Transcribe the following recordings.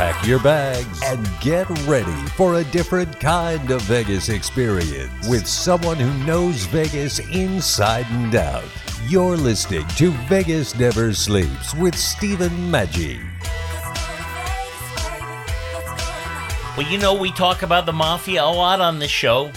Pack your bags and get ready for a different kind of Vegas experience with someone who knows Vegas inside and out. You're listening to Vegas Never Sleeps with Stephen Maggi. Well, you know, we talk about the mafia a lot on this show.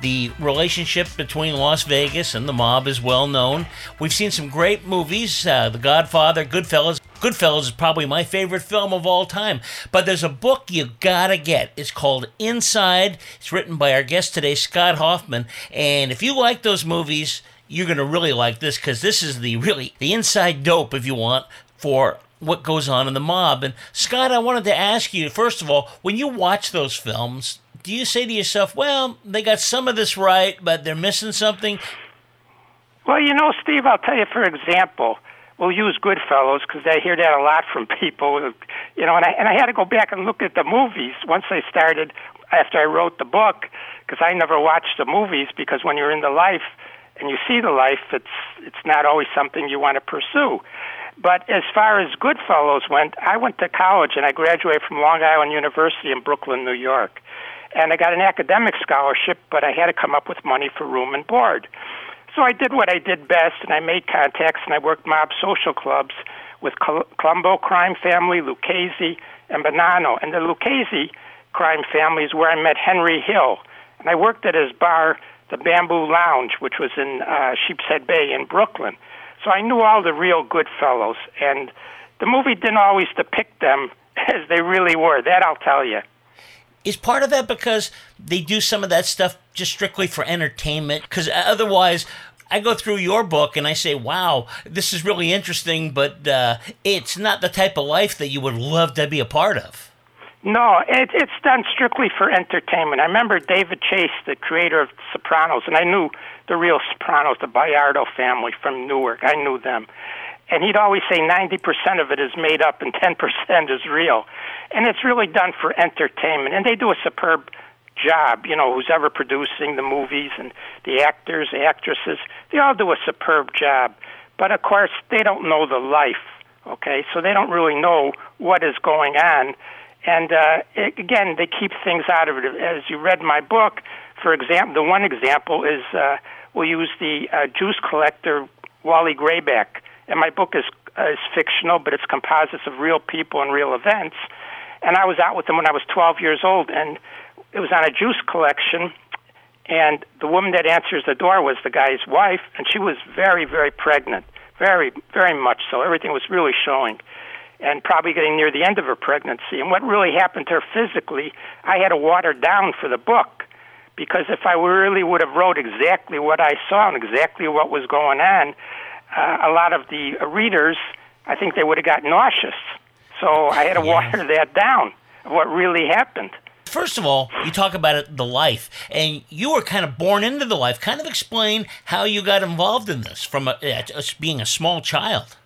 The relationship between Las Vegas and the mob is well known. We've seen some great movies uh, The Godfather, Goodfellas. Goodfellas is probably my favorite film of all time. But there's a book you gotta get. It's called Inside. It's written by our guest today, Scott Hoffman. And if you like those movies, you're gonna really like this because this is the really the inside dope, if you want, for what goes on in the mob. And Scott, I wanted to ask you first of all, when you watch those films, do you say to yourself, "Well, they got some of this right, but they're missing something"? Well, you know, Steve, I'll tell you for example, we'll use Goodfellas because I hear that a lot from people. You know, and I and I had to go back and look at the movies once I started after I wrote the book because I never watched the movies because when you're in the life and you see the life, it's it's not always something you want to pursue. But as far as Goodfellas went, I went to college and I graduated from Long Island University in Brooklyn, New York. And I got an academic scholarship, but I had to come up with money for room and board. So I did what I did best, and I made contacts, and I worked mob social clubs with Colombo crime family, Lucchese, and Bonanno. And the Lucchese crime family is where I met Henry Hill. And I worked at his bar, the Bamboo Lounge, which was in uh, Sheepshead Bay in Brooklyn. So I knew all the real good fellows, and the movie didn't always depict them as they really were. That I'll tell you. Is part of that because they do some of that stuff just strictly for entertainment? Because otherwise, I go through your book and I say, wow, this is really interesting, but uh, it's not the type of life that you would love to be a part of. No, it, it's done strictly for entertainment. I remember David Chase, the creator of Sopranos, and I knew the real Sopranos, the Boiardo family from Newark. I knew them. And he'd always say 90% of it is made up and 10% is real. And it's really done for entertainment. And they do a superb job. You know, who's ever producing the movies and the actors, actresses, they all do a superb job. But of course, they don't know the life, okay? So they don't really know what is going on. And uh, it, again, they keep things out of it. As you read my book, for example, the one example is uh, we'll use the uh, juice collector Wally Grayback. And my book is, uh, is fictional, but it's composites of real people and real events. And I was out with him when I was 12 years old, and it was on a juice collection. And the woman that answers the door was the guy's wife, and she was very, very pregnant, very, very much so. Everything was really showing and probably getting near the end of her pregnancy. And what really happened to her physically, I had to water down for the book because if I really would have wrote exactly what I saw and exactly what was going on, uh, a lot of the readers, I think they would have got nauseous. So I had to water that down. What really happened? First of all, you talk about it, the life, and you were kind of born into the life. Kind of explain how you got involved in this from a, uh, being a small child.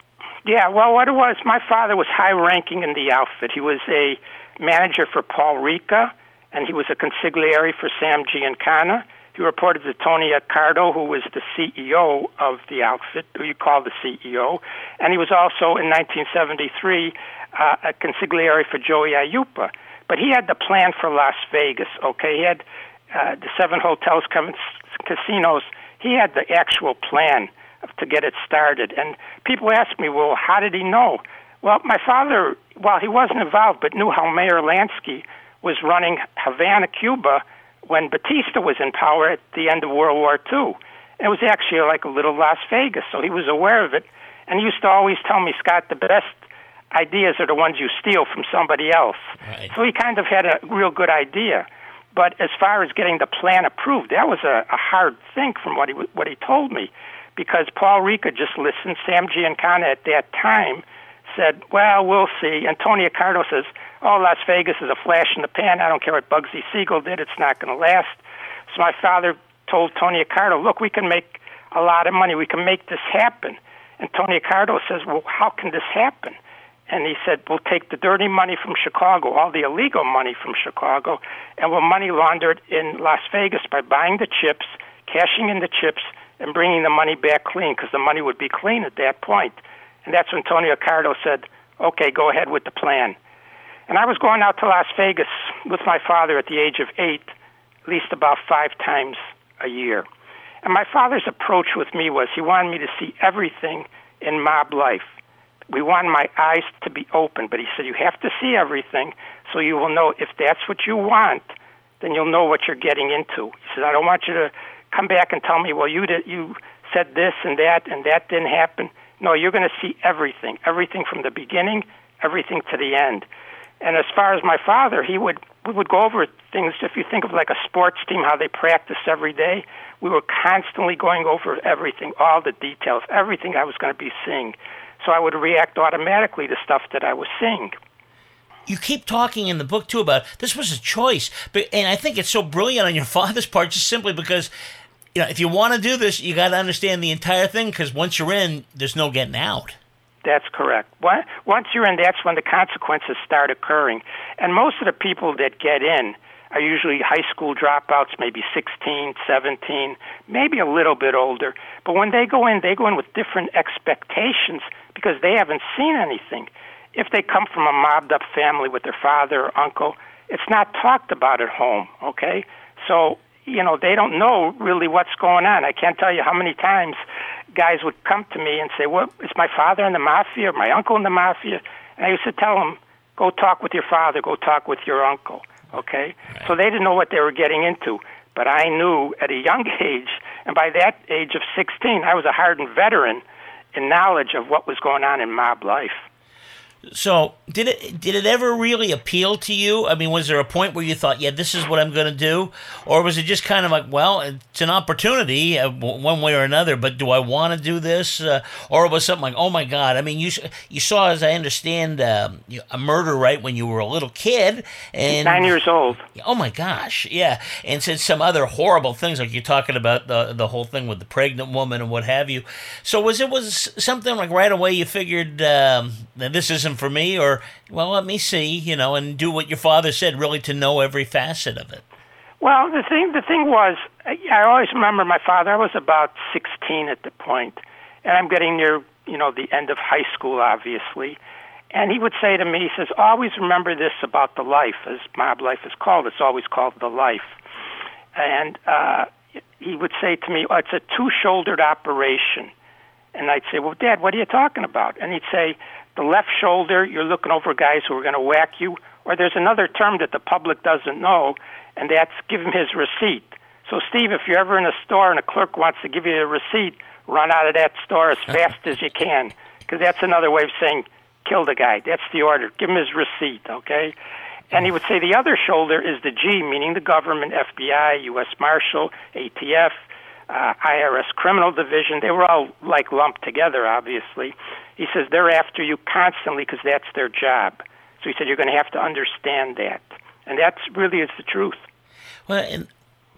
Yeah, well, what it was, my father was high ranking in the outfit. He was a manager for Paul Ricca, and he was a consigliere for Sam Giancana. He reported to Tony Accardo, who was the CEO of the outfit, who you call the CEO, and he was also in 1973 uh, a consigliere for Joey Aiuppa. But he had the plan for Las Vegas. Okay, he had uh, the seven hotels, casinos. He had the actual plan to get it started. And people ask me, well, how did he know? Well, my father, while he wasn't involved, but knew how Meyer Lansky was running Havana, Cuba, when Batista was in power at the end of World War II. It was actually like a little Las Vegas, so he was aware of it. And he used to always tell me, Scott, the best ideas are the ones you steal from somebody else. Right. So he kind of had a real good idea. But as far as getting the plan approved, that was a, a hard thing from what he what he told me because Paul Ricca just listened. Sam Giancana at that time said, "Well, we'll see." And Tony Accardo says, "Oh, Las Vegas is a flash in the pan. I don't care what Bugsy Siegel did; it's not going to last." So my father told Tony Accardo, look, we can make a lot of money. We can make this happen. And Tony Accardo says, well, how can this happen? And he said, we'll take the dirty money from Chicago, all the illegal money from Chicago, and we'll money launder it in Las Vegas by buying the chips, cashing in the chips, and bringing the money back clean because the money would be clean at that point. And that's when Tony Accardo said, okay, go ahead with the plan. And I was going out to Las Vegas with my father at the age of eight, at least about five times a year. And my father's approach with me was he wanted me to see everything in mob life. We want my eyes to be open, but he said you have to see everything so you will know if that's what you want, then you'll know what you're getting into. He said I don't want you to come back and tell me, well, you did, you said this and that and that didn't happen. No, you're going to see everything, everything from the beginning, everything to the end. And as far as my father, he would we would go over things. If you think of like a sports team, how they practice every day, we were constantly going over everything, all the details, everything I was going to be seeing. So I would react automatically to stuff that I was seeing. You keep talking in the book too about this was a choice, but and I think it's so brilliant on your father's part, just simply because you know if you want to do this, you got to understand the entire thing because once you're in, there's no getting out. That's correct. Once you're in, that's when the consequences start occurring. And most of the people that get in are usually high school dropouts, maybe 16, 17, maybe a little bit older. But when they go in, they go in with different expectations because they haven't seen anything. If they come from a mobbed up family with their father or uncle, it's not talked about at home, okay? So, you know, they don't know really what's going on. I can't tell you how many times guys would come to me and say, "Well, is my father in the mafia or my uncle in the mafia?" And I used to tell them, "Go talk with your father. Go talk with your uncle." Okay, right. so they didn't know what they were getting into, but I knew at a young age, and by that age of 16, I was a hardened veteran in knowledge of what was going on in mob life. So did it did it ever really appeal to you? I mean, was there a point where you thought, "Yeah, this is what I'm going to do," or was it just kind of like, "Well, it's an opportunity, uh, one way or another, but do I want to do this?" Uh, or was something like, "Oh my God!" I mean, you you saw, as I understand, um, a murder right when you were a little kid, and nine years old. Oh my gosh, yeah, and said some other horrible things, like you're talking about the the whole thing with the pregnant woman and what have you. So was it was something like right away you figured um, that this isn't for me, or well, let me see, you know, and do what your father said, really to know every facet of it. Well, the thing the thing was, I always remember my father. I was about 16 at the point, and I'm getting near, you know, the end of high school, obviously. And he would say to me, he says, always remember this about the life, as mob life is called. It's always called the life. And uh, he would say to me, oh, it's a two-shouldered operation. And I'd say, well, Dad, what are you talking about? And he'd say, the left shoulder, you're looking over guys who are going to whack you. Or there's another term that the public doesn't know, and that's give him his receipt. So, Steve, if you're ever in a store and a clerk wants to give you a receipt, run out of that store as fast as you can, because that's another way of saying kill the guy. That's the order. Give him his receipt, okay? And he would say the other shoulder is the G, meaning the government, FBI, U.S. Marshal, ATF, uh, IRS Criminal Division. They were all like lumped together, obviously. He says they're after you constantly because that's their job. So he said you're going to have to understand that, and that really is the truth. Well, and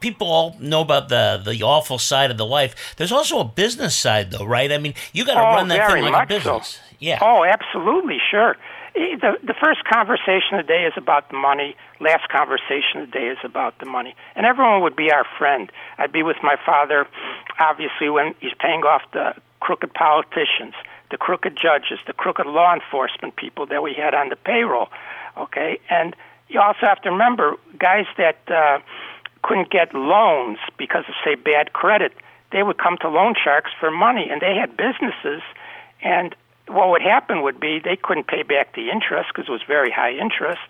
people all know about the the awful side of the life. There's also a business side, though, right? I mean, you got to oh, run that thing like a business. So. Yeah. Oh, absolutely, sure. The the first conversation of the day is about the money. Last conversation of the day is about the money, and everyone would be our friend. I'd be with my father, obviously, when he's paying off the crooked politicians the crooked judges, the crooked law enforcement people that we had on the payroll. Okay, and you also have to remember guys that uh, couldn't get loans because of say bad credit. They would come to loan sharks for money, and they had businesses. And what would happen would be they couldn't pay back the interest because it was very high interest.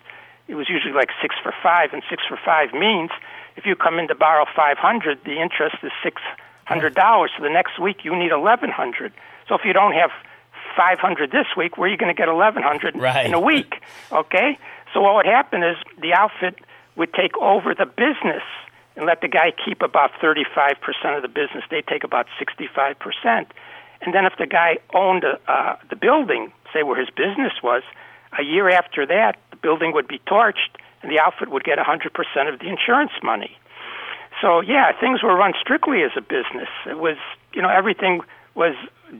It was usually like six for five, and six for five means if you come in to borrow five hundred, the interest is six hundred dollars. So the next week you need eleven hundred. So if you don't have 500 this week, where are you going to get 1100 right. in a week? Okay? So what would happen is the outfit would take over the business and let the guy keep about 35% of the business. They take about 65%. And then if the guy owned a, uh, the building, say where his business was, a year after that, building would be torched and the outfit would get 100% of the insurance money. so yeah, things were run strictly as a business. It was, you know, everything was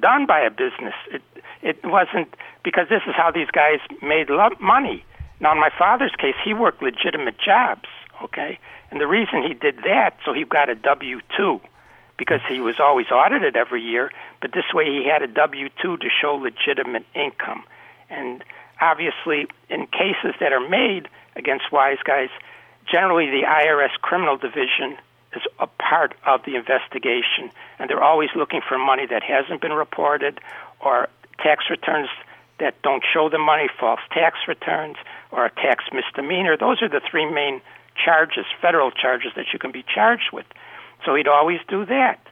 done by a business. It it wasn't because this is how these guys made lo- money. Now, in my father's case, he worked legitimate jobs, okay, and the reason he did that, so he got a W two, because he was always audited every year. But this way, he had a W two to show legitimate income, and obviously, in cases that are made against wise guys, generally the IRS criminal division is a part of the investigation, and they're always looking for money that hasn't been reported or tax returns that don't show the money, false tax returns, or a tax misdemeanor. Those are the three main charges, federal charges that you can be charged with. So he'd always do that.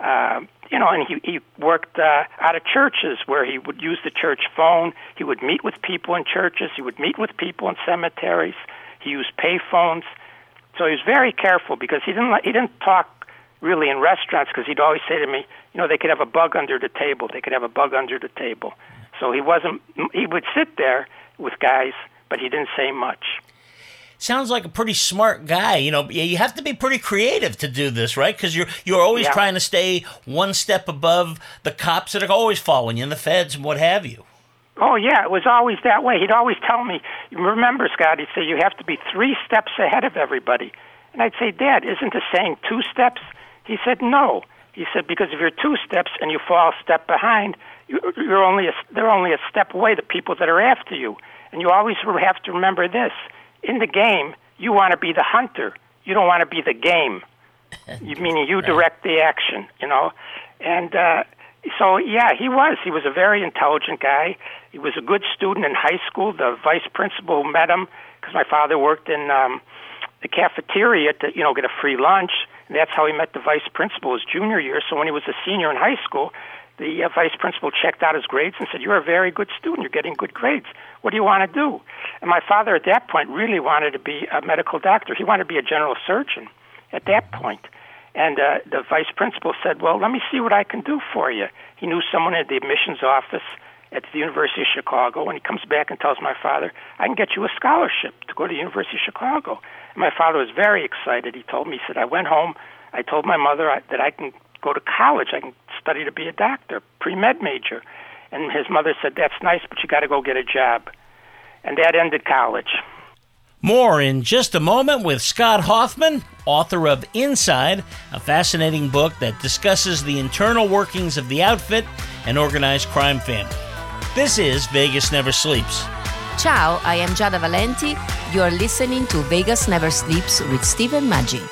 Uh, you know, and he, he worked uh, out of churches where he would use the church phone. He would meet with people in churches. He would meet with people in cemeteries. He used pay phones. So he was very careful because he didn't he didn't talk really in restaurants because he'd always say to me, you know, they could have a bug under the table. They could have a bug under the table. So he wasn't. He would sit there with guys, but he didn't say much. Sounds like a pretty smart guy. You know, you have to be pretty creative to do this, right? Because you're you're always Yeah. trying to stay one step above the cops that are always following you, and the feds and what have you. Oh yeah, it was always that way. He'd always tell me, "Remember, Scott," he'd say, "you have to be three steps ahead of everybody." And I'd say, "Dad, isn't the saying two steps?" He said, "No." He said, "Because if you're two steps and you fall a step behind, you- you're only a, they're only a step away. The people that are after you, and you always have to remember this: in the game, you want to be the hunter. You don't want to be the game. You meaning you direct the action, you know. And uh, so, yeah, he was. He was a very intelligent guy. He was a good student in high school. The vice principal met him because my father worked in um, the cafeteria to, you know, get a free lunch. And that's how he met the vice principal his junior year. So when he was a senior in high school, the uh, vice principal checked out his grades and said, "You're a very good student. You're getting good grades. What do you want to do?" And my father, at that point, really wanted to be a medical doctor. He wanted to be a general surgeon at that point. And uh, the vice principal said, "Well, let me see what I can do for you." He knew someone at the admissions office at the University of Chicago, and he comes back and tells my father, "I can get you a scholarship to go to the University of Chicago." And my father was very excited. He told me, he said, "I went home. I told my mother that I can go to college. I can study to be a doctor, pre-med major." And his mother said, "That's nice, but you got to go get a job." And that ended college. More in just a moment with Scott Hoffman, author of Inside, a fascinating book that discusses the internal workings of the outfit and organized crime family. This is Vegas Never Sleeps. Ciao, I am Giada Valenti. You are listening to Vegas Never Sleeps with Stephen Maggi.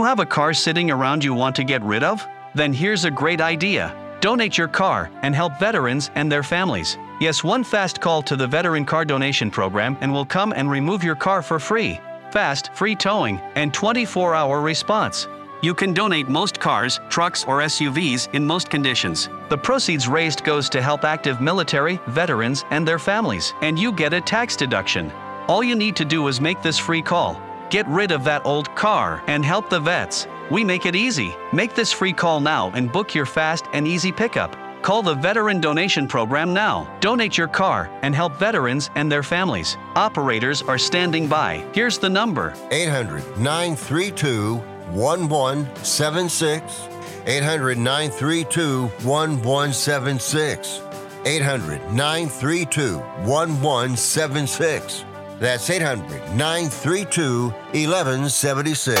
You have a car sitting around you want to get rid of? Then here's a great idea. Donate your car and help veterans and their families. Yes, one fast call to the Veteran Car Donation Program and we'll come and remove your car for free. Fast, free towing, and 24 hour response. You can donate most cars, trucks, or SUVs in most conditions. The proceeds raised goes to help active military, veterans, and their families, and you get a tax deduction. All you need to do is make this free call. Get rid of that old car and help the vets. We make it easy. Make this free call now and book your fast and easy pickup. Call the Veteran Donation Program now. Donate your car and help veterans and their families. Operators are standing by. Here's the number 800 932 1176. 800 932 1176. 800 932 1176. That's 800 932 1176.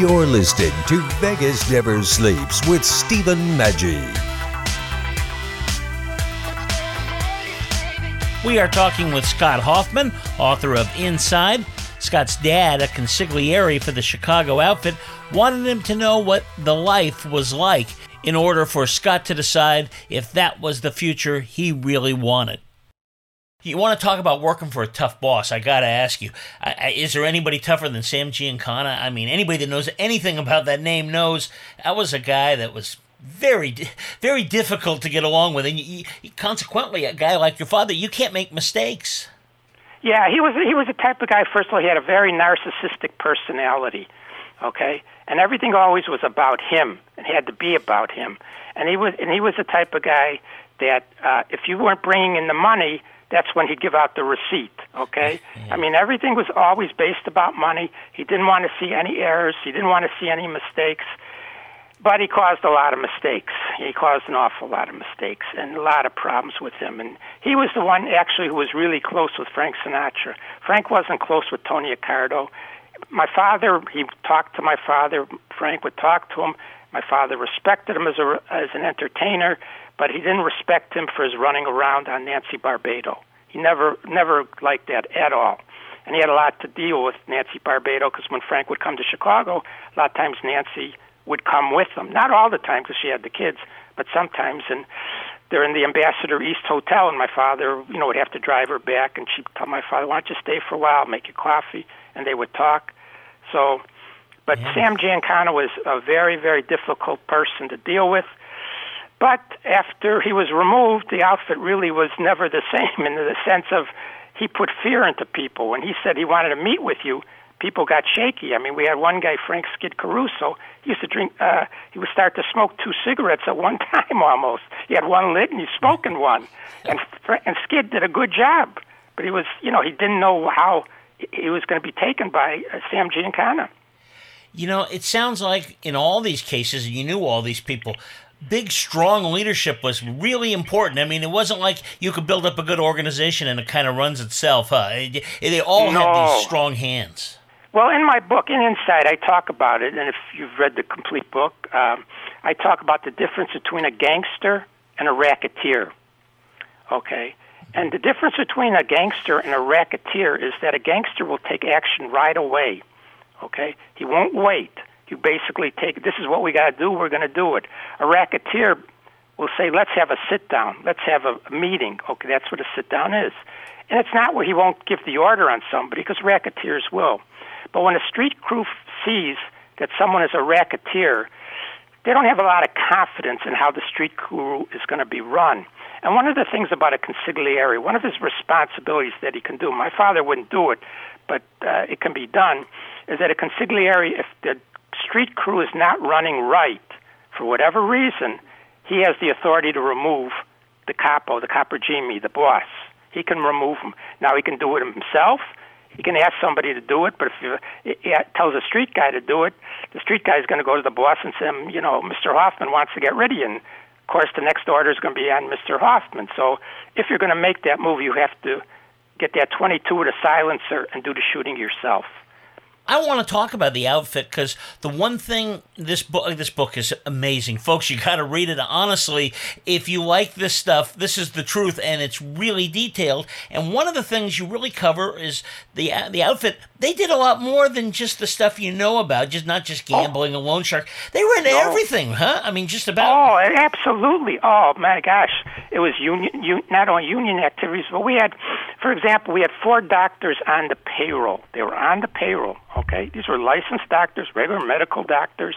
You're listening to Vegas Never Sleeps with Stephen Maggi. We are talking with Scott Hoffman, author of Inside. Scott's dad, a consigliere for the Chicago outfit, wanted him to know what the life was like in order for Scott to decide if that was the future he really wanted. You want to talk about working for a tough boss? I got to ask you: I, I, Is there anybody tougher than Sam Giancana? I mean, anybody that knows anything about that name knows that was a guy that was very, very difficult to get along with, and you, you, consequently, a guy like your father, you can't make mistakes. Yeah, he was he was the type of guy. First of all, he had a very narcissistic personality. Okay, and everything always was about him, and had to be about him. And he was and he was the type of guy that uh, if you weren't bringing in the money that's when he'd give out the receipt. Okay. I mean everything was always based about money. He didn't want to see any errors. He didn't want to see any mistakes. But he caused a lot of mistakes. He caused an awful lot of mistakes and a lot of problems with him. And he was the one actually who was really close with Frank Sinatra. Frank wasn't close with Tony Accardo. My father, he talked to my father. Frank would talk to him. My father respected him as a as an entertainer but he didn't respect him for his running around on Nancy Barbato. He never never liked that at all. And he had a lot to deal with Nancy Barbato because when Frank would come to Chicago, a lot of times Nancy would come with him. Not all the time because she had the kids, but sometimes. And they're in the Ambassador East Hotel, and my father, you know, would have to drive her back, and she'd tell my father, "Why don't you stay for a while, make you coffee?" And they would talk. So, but yeah. Sam Giancana was a very, very difficult person to deal with. But after he was removed, the outfit really was never the same in the sense of he put fear into people. When he said he wanted to meet with you, people got shaky. I mean, we had one guy, Frank Skid Caruso. He used to drink. Uh, he would start to smoke two cigarettes at one time almost. He had one lit and he's smoking one. And and Skid did a good job, but he was, you know, he didn't know how he was going to be taken by uh, Sam Giancana. You know, it sounds like in all these cases, you knew all these people big, strong leadership was really important. I mean, it wasn't like you could build up a good organization and it kind of runs itself. Huh? They all no. had these strong hands. Well, in my book, in Inside, I talk about it, and if you've read the complete book, um, I talk about the difference between a gangster and a racketeer. Okay? And the difference between a gangster and a racketeer is that a gangster will take action right away. Okay? He won't wait you basically take this is what we got to do. We're going to do it. A racketeer will say, "Let's have a sit down. Let's have a, meeting." Okay, that's what a sit down is, and it's not where he won't give the order on somebody because racketeers will. But when a street crew sees that someone is a racketeer, they don't have a lot of confidence in how the street crew is going to be run. And one of the things about a consigliere, one of his responsibilities that he can do, my father wouldn't do it, but uh, it can be done, is that a consigliere, if the street crew is not running right for whatever reason, he has the authority to remove the capo, the capogimi, the boss. He can remove him. Now he can do it himself. he can ask somebody to do it, but if he tells a street guy to do it, the street guy is going to go to the boss and say, you know, Mr. Hoffman wants to get rid of you. And course, the next order is going to be on Mr. Hoffman. So if you're going to make that movie, you have to get that 22 with a silencer and do the shooting yourself. I want to talk about the outfit because the one thing this book this book is amazing, folks. You got to read it honestly. If you like this stuff, this is the truth, and it's really detailed. And one of the things you really cover is the uh, the outfit. They did a lot more than just the stuff you know about, just not just oh. gambling, and loan shark. They were into No. everything, huh? I mean, just about. Oh, absolutely. Oh my gosh, it was union, un, not only union activities, but we had, for example, we had four doctors on the payroll. They were on the payroll. Okay, these were licensed doctors, regular medical doctors.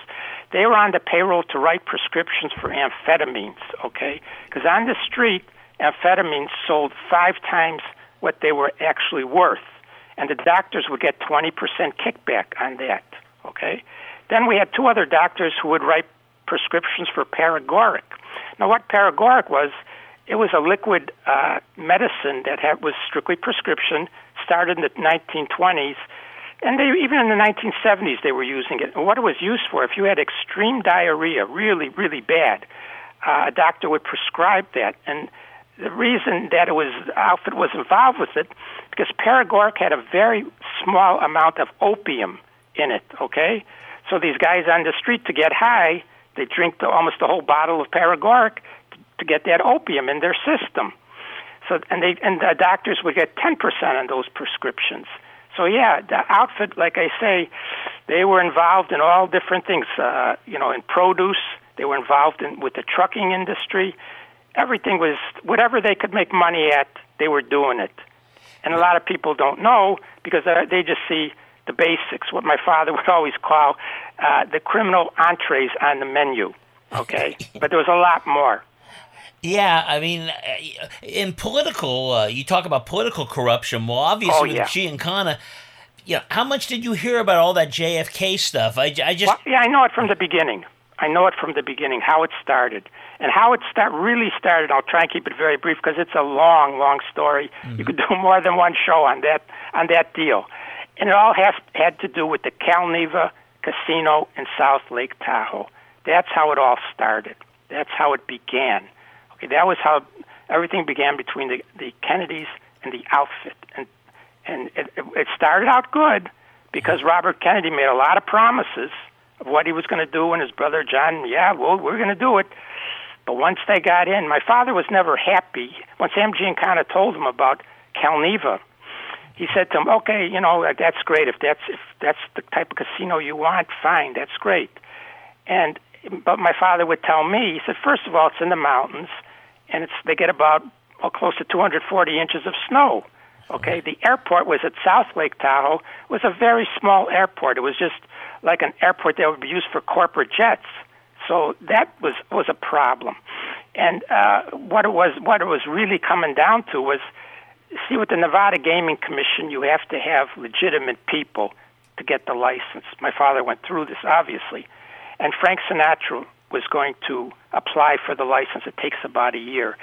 They were on the payroll to write prescriptions for amphetamines. Okay, because on the street, amphetamines sold five times what they were actually worth, and the doctors would get 20% kickback on that. Okay, then we had two other doctors who would write prescriptions for paregoric. Now, what paregoric was, it was a liquid uh, medicine that had, was strictly prescription, started in the 1920s, and they, even in the 1970s they were using it. What it was used for, if you had extreme diarrhea, really, really bad, uh, a doctor would prescribe that. And the reason that it was outfit was involved with it because paregoric had a very small amount of opium in it. Okay, so these guys on the street to get high, they drink the, almost the whole bottle of paregoric to get that opium in their system. So and they and the doctors would get ten percent on those prescriptions. So yeah, the outfit, like I say, they were involved in all different things. Uh, you know, in produce, they were involved in with the trucking industry. Everything was whatever they could make money at, they were doing it. And a lot of people don't know because uh, they just see the basics. What my father would always call uh, the criminal entrees on the menu. Okay, but there was a lot more. Yeah, I mean, uh, in political, uh, you talk about political corruption. Well, obviously, Oh, with yeah. Giancana, you know, how much did you hear about all that JFK stuff? I, I just. Well, yeah, I know it from the beginning. I know it from the beginning how it started and how it start really started. I'll try and keep it very brief because it's a long, long story. You could do more than one show on that on that deal, and it all has had to do with the Calneva Casino in South Lake Tahoe. That's how it all started. That's how it began. That was how everything began between the the Kennedys and the outfit, and and it, it started out good because Robert Kennedy made a lot of promises of what he was going to do, and his brother John, yeah, well, we're going to do it. But once they got in, my father was never happy. When Sam Giancana told him about Calneva, he said to him, "Okay, you know that's great. If that's if that's the type of casino you want, fine, that's great." And but my father would tell me, he said, first of all, it's in the mountains, and it's they get about well, close to 240 inches of snow. Okay, the airport was at South Lake Tahoe. It was a very small airport. It was just like an airport that would be used for corporate jets. So that was was a problem. And uh, what it was what it was really coming down to was see with the Nevada Gaming Commission you have to have legitimate people to get the license. My father went through this obviously. And Frank Sinatra was going to apply for the license. It takes about a year.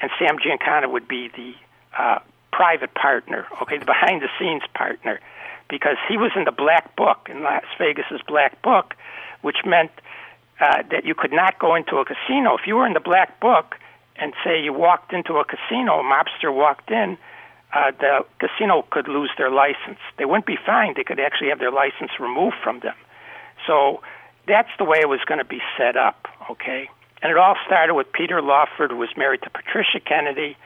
And Sam Giancana would be the uh, private partner, okay, the behind the scenes partner, because he was in the black book, in Las Vegas's black book, which meant uh, that you could not go into a casino. If you were in the black book and say you walked into a casino, a mobster walked in, uh, the casino could lose their license. They wouldn't be fined, they could actually have their license removed from them. So that's the way it was going to be set up, okay? And it all started with Peter Lawford, who was married to Patricia Kennedy,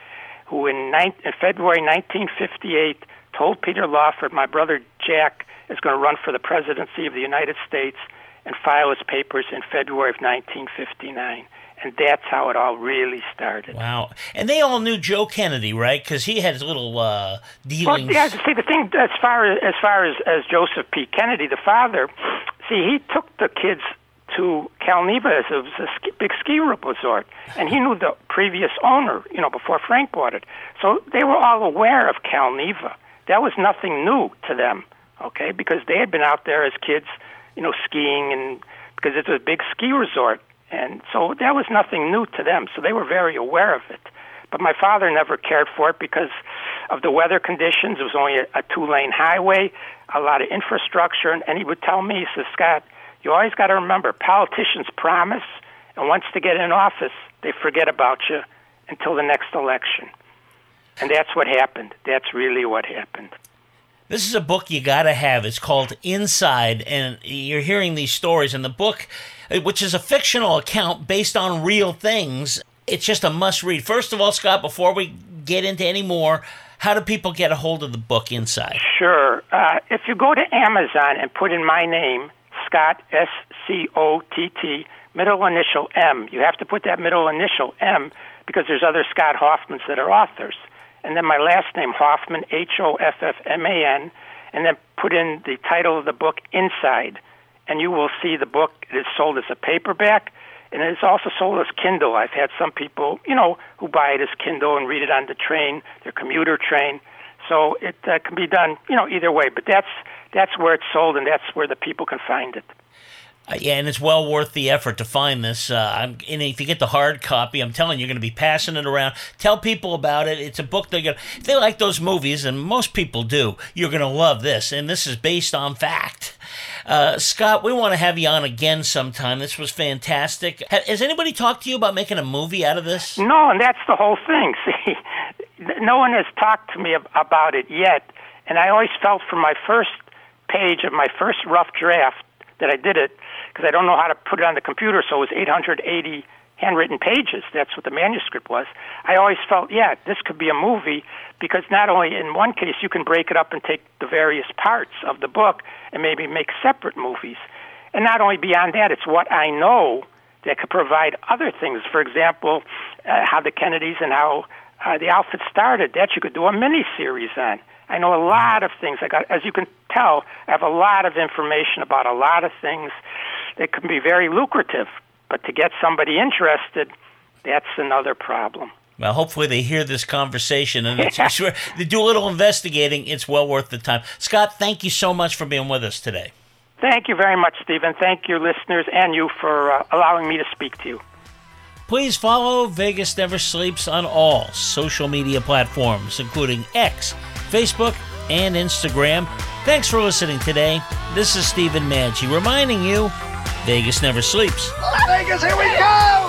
who in, nine, in February 1958 told Peter Lawford, my brother Jack is going to run for the presidency of the United States and file his papers in February of 1959. And that's how it all really started. Wow. And they all knew Joe Kennedy, right? Because he had his little uh, Well, dealings. yeah, see the thing as far as as far as, as Joseph P. Kennedy, the father, see he took the kids to Calneva it was a ski, big ski resort, and he knew the previous owner, you know, before Frank bought it. So they were all aware of Calneva. That was nothing new to them, okay, because they had been out there as kids, you know, skiing and because it's a big ski resort, and so that was nothing new to them. So they were very aware of it. But my father never cared for it because of the weather conditions. It was only a, a two lane highway, a lot of infrastructure. And, and he would tell me, he says, Scott, you always got to remember politicians promise, and once they get in office, they forget about you until the next election. And that's what happened. That's really what happened. This is a book you got to have. It's called Inside, and you're hearing these stories. And the book, which is a fictional account based on real things, it's just a must read. First of all, Scott, before we get into any more, how do people get a hold of the book Inside? Sure. Uh, if you go to Amazon and put in my name, Scott, S C O T T, middle initial M, you have to put that middle initial M because there's other Scott Hoffmans that are authors. And then my last name, Hoffman, H O F F M A N, and then put in the title of the book, Inside. And you will see the book. Is sold as a paperback, and it's also sold as Kindle. I've had some people, you know, who buy it as Kindle and read it on the train, their commuter train. So it uh, can be done, you know, either way. But that's that's where it's sold, and that's where the people can find it. Uh, yeah, and it's well worth the effort to find this. Uh, and if you get the hard copy, I'm telling you, you're going to be passing it around. Tell people about it. It's a book they're going to, if they like those movies, and most people do, you're going to love this. And this is based on fact. Uh, Scott, we want to have you on again sometime. This was fantastic. Ha- Has anybody talked to you about making a movie out of this? No, and that's the whole thing. See, no one has talked to me ab- about it yet, and I always felt from my first page of my first rough draft that I did it because I don't know how to put it on the computer, so it was 880 handwritten pages. That's what the manuscript was. I always felt, yeah, this could be a movie because not only in one case you can break it up and take the various parts of the book and maybe make separate movies. And not only beyond that, it's what I know that could provide other things. For example, uh, how the Kennedys and how uh, the outfit started. That you could do a mini series on. I know a lot of things. I got, as you can tell, I have a lot of information about a lot of things that can be very lucrative. But to get somebody interested, that's another problem. Well, hopefully they hear this conversation and it's, they do a little investigating. It's well worth the time. Scott, thank you so much for being with us today. Thank you very much, Stephen. Thank you, listeners, and you for uh, allowing me to speak to you. Please follow Vegas Never Sleeps on all social media platforms, including X, Facebook, and Instagram. Thanks for listening today. This is Stephen Maggi reminding you Vegas never sleeps. Vegas, here we go!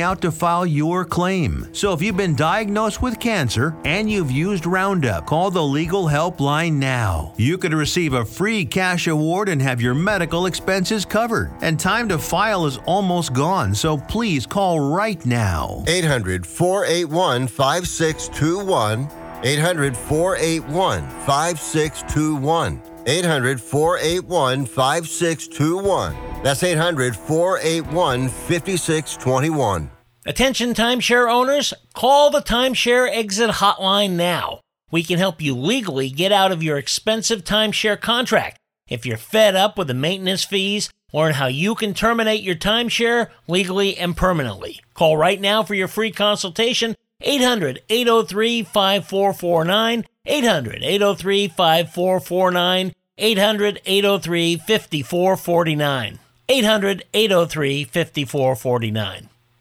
out to file your claim. So if you've been diagnosed with cancer and you've used Roundup, call the legal helpline now. You could receive a free cash award and have your medical expenses covered. And time to file is almost gone, so please call right now. 800 481 5621. 800 481 5621. 800 481 5621. That's 800 481 5621. Attention timeshare owners, call the timeshare exit hotline now. We can help you legally get out of your expensive timeshare contract. If you're fed up with the maintenance fees, learn how you can terminate your timeshare legally and permanently. Call right now for your free consultation 800 803 5449. 800 803 5449. 800 803 5449. 800 803 5449.